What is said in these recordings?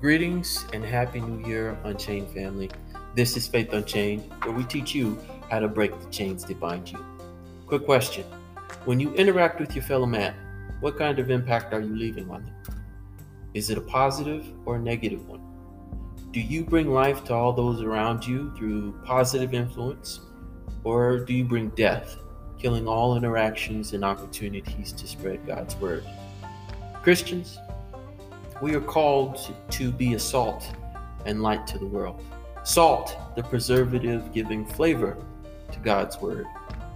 Greetings and Happy New Year, Unchained family. This is Faith Unchained, where we teach you how to break the chains that bind you. Quick question When you interact with your fellow man, what kind of impact are you leaving on them? Is it a positive or a negative one? Do you bring life to all those around you through positive influence, or do you bring death, killing all interactions and opportunities to spread God's word? Christians, we are called to be a salt and light to the world. Salt, the preservative giving flavor to God's word,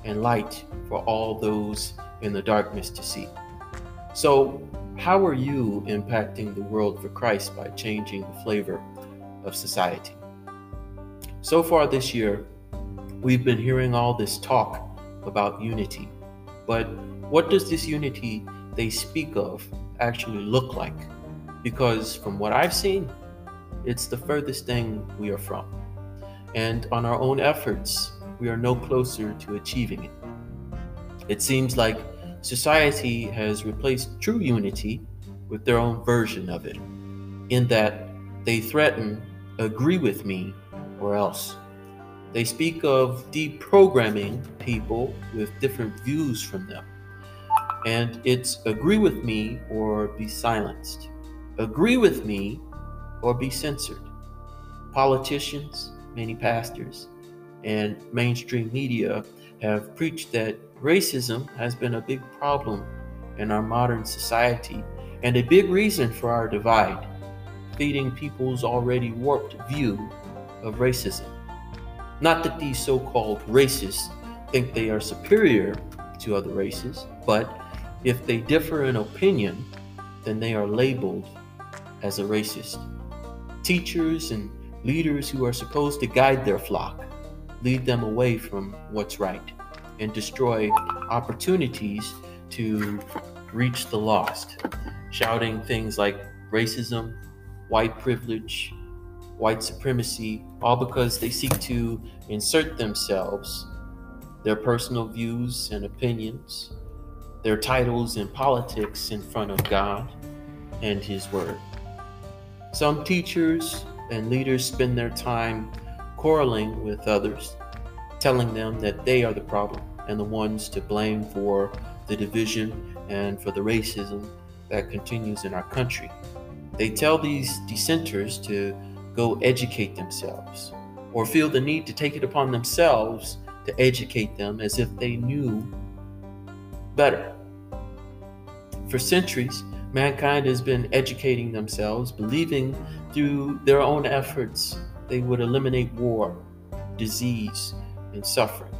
and light for all those in the darkness to see. So, how are you impacting the world for Christ by changing the flavor of society? So far this year, we've been hearing all this talk about unity. But what does this unity they speak of actually look like? Because from what I've seen, it's the furthest thing we are from. And on our own efforts, we are no closer to achieving it. It seems like society has replaced true unity with their own version of it, in that they threaten, agree with me, or else. They speak of deprogramming people with different views from them. And it's agree with me or be silenced agree with me or be censored. Politicians, many pastors, and mainstream media have preached that racism has been a big problem in our modern society and a big reason for our divide, feeding people's already warped view of racism. Not that these so called racists think they are superior to other races, but if they differ in opinion, then they are labeled as a racist. Teachers and leaders who are supposed to guide their flock lead them away from what's right and destroy opportunities to reach the lost, shouting things like racism, white privilege, white supremacy, all because they seek to insert themselves, their personal views and opinions, their titles and politics in front of God and His Word. Some teachers and leaders spend their time quarreling with others, telling them that they are the problem and the ones to blame for the division and for the racism that continues in our country. They tell these dissenters to go educate themselves or feel the need to take it upon themselves to educate them as if they knew better. For centuries, Mankind has been educating themselves, believing through their own efforts they would eliminate war, disease, and suffering.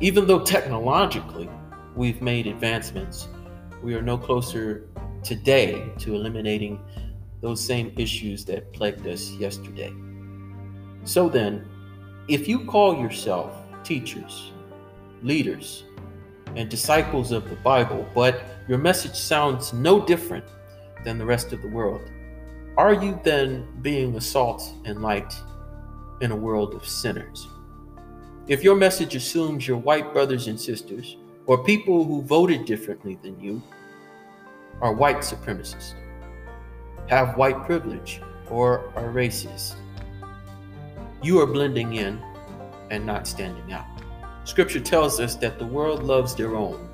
Even though technologically we've made advancements, we are no closer today to eliminating those same issues that plagued us yesterday. So then, if you call yourself teachers, leaders, and disciples of the Bible, but your message sounds no different than the rest of the world. Are you then being a salt and light in a world of sinners? If your message assumes your white brothers and sisters, or people who voted differently than you, are white supremacists, have white privilege, or are racist, you are blending in and not standing out. Scripture tells us that the world loves their own,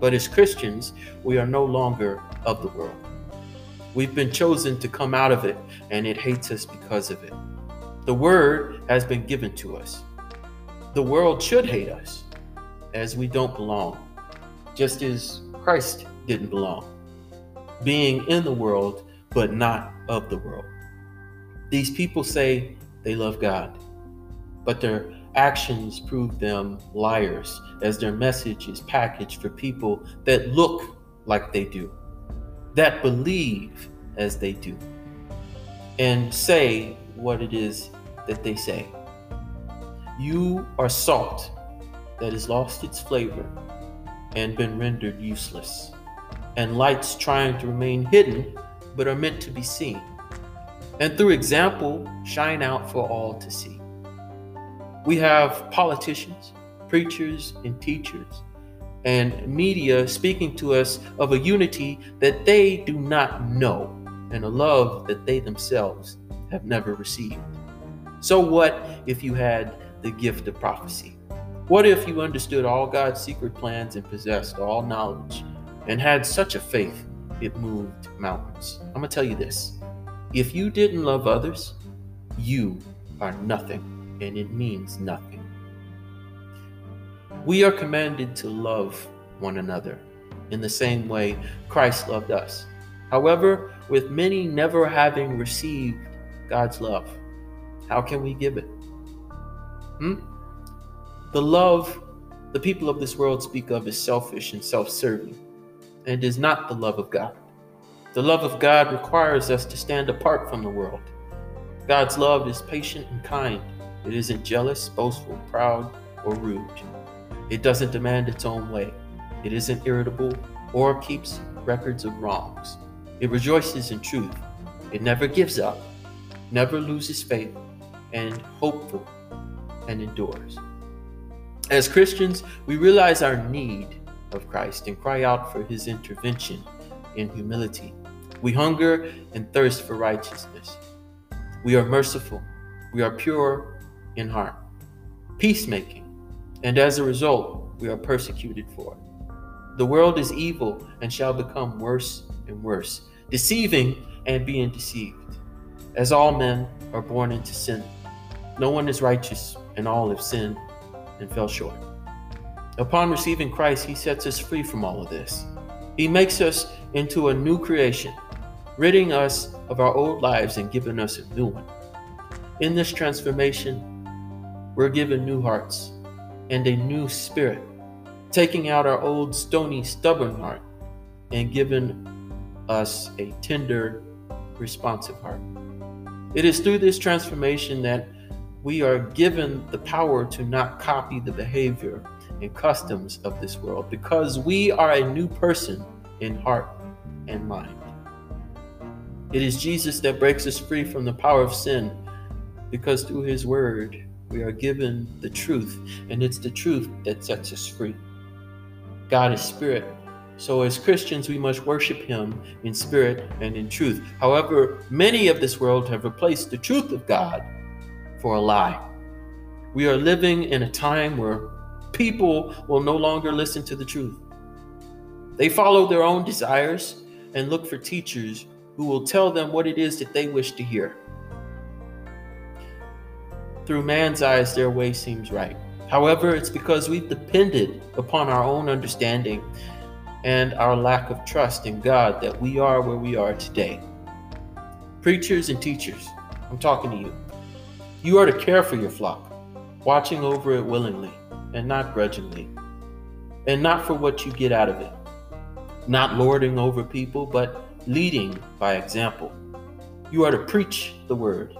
but as Christians, we are no longer of the world. We've been chosen to come out of it, and it hates us because of it. The word has been given to us. The world should hate us as we don't belong, just as Christ didn't belong, being in the world, but not of the world. These people say they love God, but their actions prove them liars, as their message is packaged for people that look like they do, that believe as they do, and say what it is that they say. You are salt that has lost its flavor and been rendered useless, and lights trying to remain hidden but are meant to be seen, and through example shine out for all to see. We have politicians, preachers, and teachers, and media speaking to us of a unity that they do not know and a love that they themselves have never received. So, what if you had the gift of prophecy? What if you understood all God's secret plans and possessed all knowledge and had such a faith it moved mountains? I'm going to tell you this if you didn't love others, you are nothing, and it means nothing. We are commanded to love one another in the same way Christ loved us. However, with many never having received God's love, how can we give it? Hmm? The love the people of this world speak of is selfish and self serving and is not the love of God. The love of God requires us to stand apart from the world. God's love is patient and kind. It isn't jealous, boastful, proud, or rude. It doesn't demand its own way. It isn't irritable or keeps records of wrongs. It rejoices in truth. It never gives up, never loses faith, and hopeful and endures. As Christians, we realize our need of Christ and cry out for his intervention in humility. We hunger and thirst for righteousness. We are merciful. We are pure in heart, peacemaking, and as a result, we are persecuted for it. The world is evil and shall become worse and worse, deceiving and being deceived. As all men are born into sin, no one is righteous, and all have sinned and fell short. Upon receiving Christ, He sets us free from all of this. He makes us into a new creation, ridding us of our old lives and giving us a new one. In this transformation, we're given new hearts and a new spirit taking out our old stony, stubborn heart and giving us a tender, responsive heart. It is through this transformation that we are given the power to not copy the behavior and customs of this world because we are a new person in heart and mind. It is Jesus that breaks us free from the power of sin because through his word we are given the truth, and it's the truth that sets us free. God is spirit. So, as Christians, we must worship Him in spirit and in truth. However, many of this world have replaced the truth of God for a lie. We are living in a time where people will no longer listen to the truth. They follow their own desires and look for teachers who will tell them what it is that they wish to hear. Through man's eyes, their way seems right. However, it's because we've depended upon our own understanding and our lack of trust in God that we are where we are today. Preachers and teachers, I'm talking to you. You are to care for your flock, watching over it willingly and not grudgingly, and not for what you get out of it, not lording over people, but leading by example. You are to preach the word,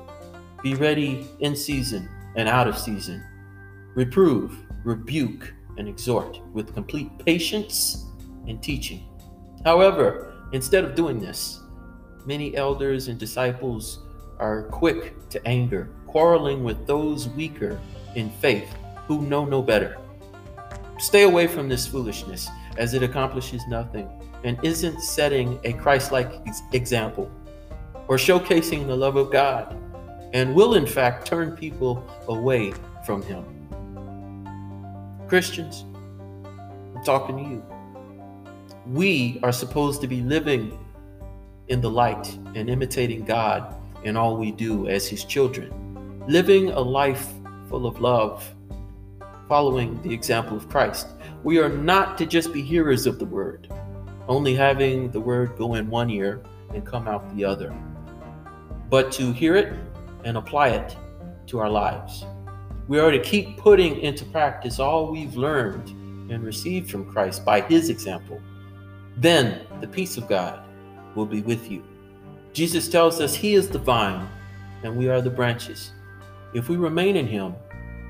be ready in season and out of season reprove, rebuke, and exhort with complete patience and teaching. However, instead of doing this, many elders and disciples are quick to anger, quarreling with those weaker in faith who know no better. Stay away from this foolishness, as it accomplishes nothing and isn't setting a Christ like example or showcasing the love of God, and will in fact turn people away from Him. Christians, I'm talking to you. We are supposed to be living in the light and imitating God in all we do as His children, living a life full of love, following the example of Christ. We are not to just be hearers of the word, only having the word go in one ear and come out the other, but to hear it and apply it to our lives. We are to keep putting into practice all we've learned and received from Christ by his example. Then the peace of God will be with you. Jesus tells us he is the vine and we are the branches. If we remain in him,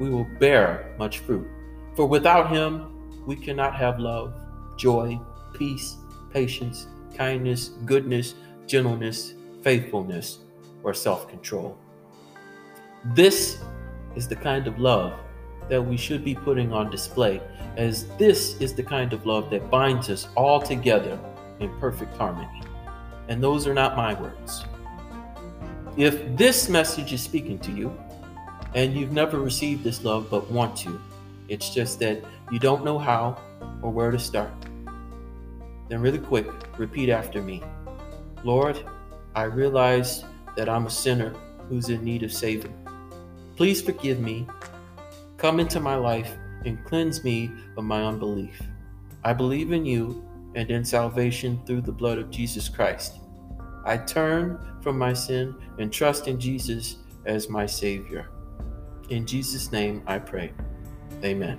we will bear much fruit. For without him, we cannot have love, joy, peace, patience, kindness, goodness, gentleness, faithfulness, or self control. This is the kind of love that we should be putting on display, as this is the kind of love that binds us all together in perfect harmony. and those are not my words. If this message is speaking to you, and you've never received this love but want to, it's just that you don't know how or where to start, then really quick, repeat after me Lord, I realize that I'm a sinner who's in need of saving. Please forgive me, come into my life, and cleanse me of my unbelief. I believe in you and in salvation through the blood of Jesus Christ. I turn from my sin and trust in Jesus as my Savior. In Jesus' name I pray. Amen.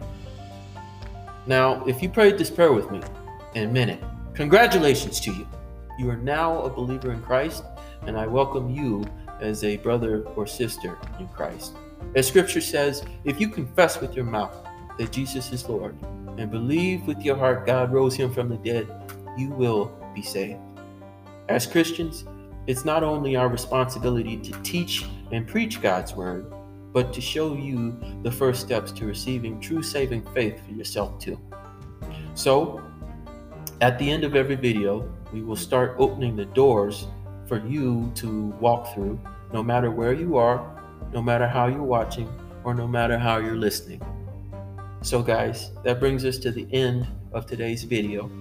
Now, if you prayed this prayer with me and meant it, congratulations to you. You are now a believer in Christ, and I welcome you as a brother or sister in Christ. As scripture says, if you confess with your mouth that Jesus is Lord and believe with your heart God rose him from the dead, you will be saved. As Christians, it's not only our responsibility to teach and preach God's word, but to show you the first steps to receiving true saving faith for yourself too. So, at the end of every video, we will start opening the doors for you to walk through, no matter where you are, no matter how you're watching, or no matter how you're listening. So, guys, that brings us to the end of today's video.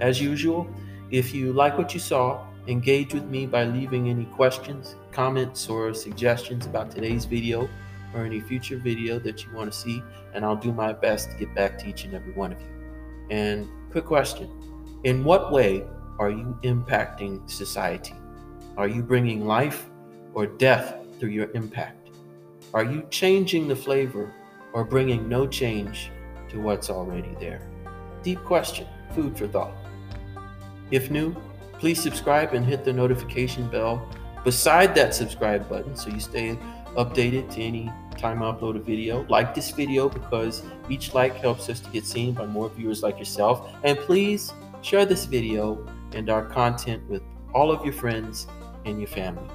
As usual, if you like what you saw, engage with me by leaving any questions, comments, or suggestions about today's video or any future video that you want to see, and I'll do my best to get back to each and every one of you. And quick question In what way are you impacting society? Are you bringing life or death through your impact? Are you changing the flavor or bringing no change to what's already there? Deep question, food for thought. If new, please subscribe and hit the notification bell beside that subscribe button so you stay updated to any time I upload a video. Like this video because each like helps us to get seen by more viewers like yourself. And please share this video and our content with all of your friends and your family.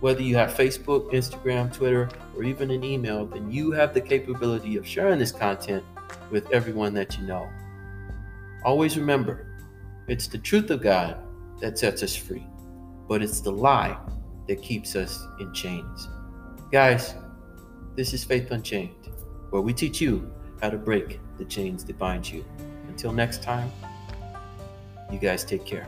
Whether you have Facebook, Instagram, Twitter, or even an email, then you have the capability of sharing this content with everyone that you know. Always remember, it's the truth of God that sets us free, but it's the lie that keeps us in chains. Guys, this is Faith Unchained, where we teach you how to break the chains that bind you. Until next time, you guys take care.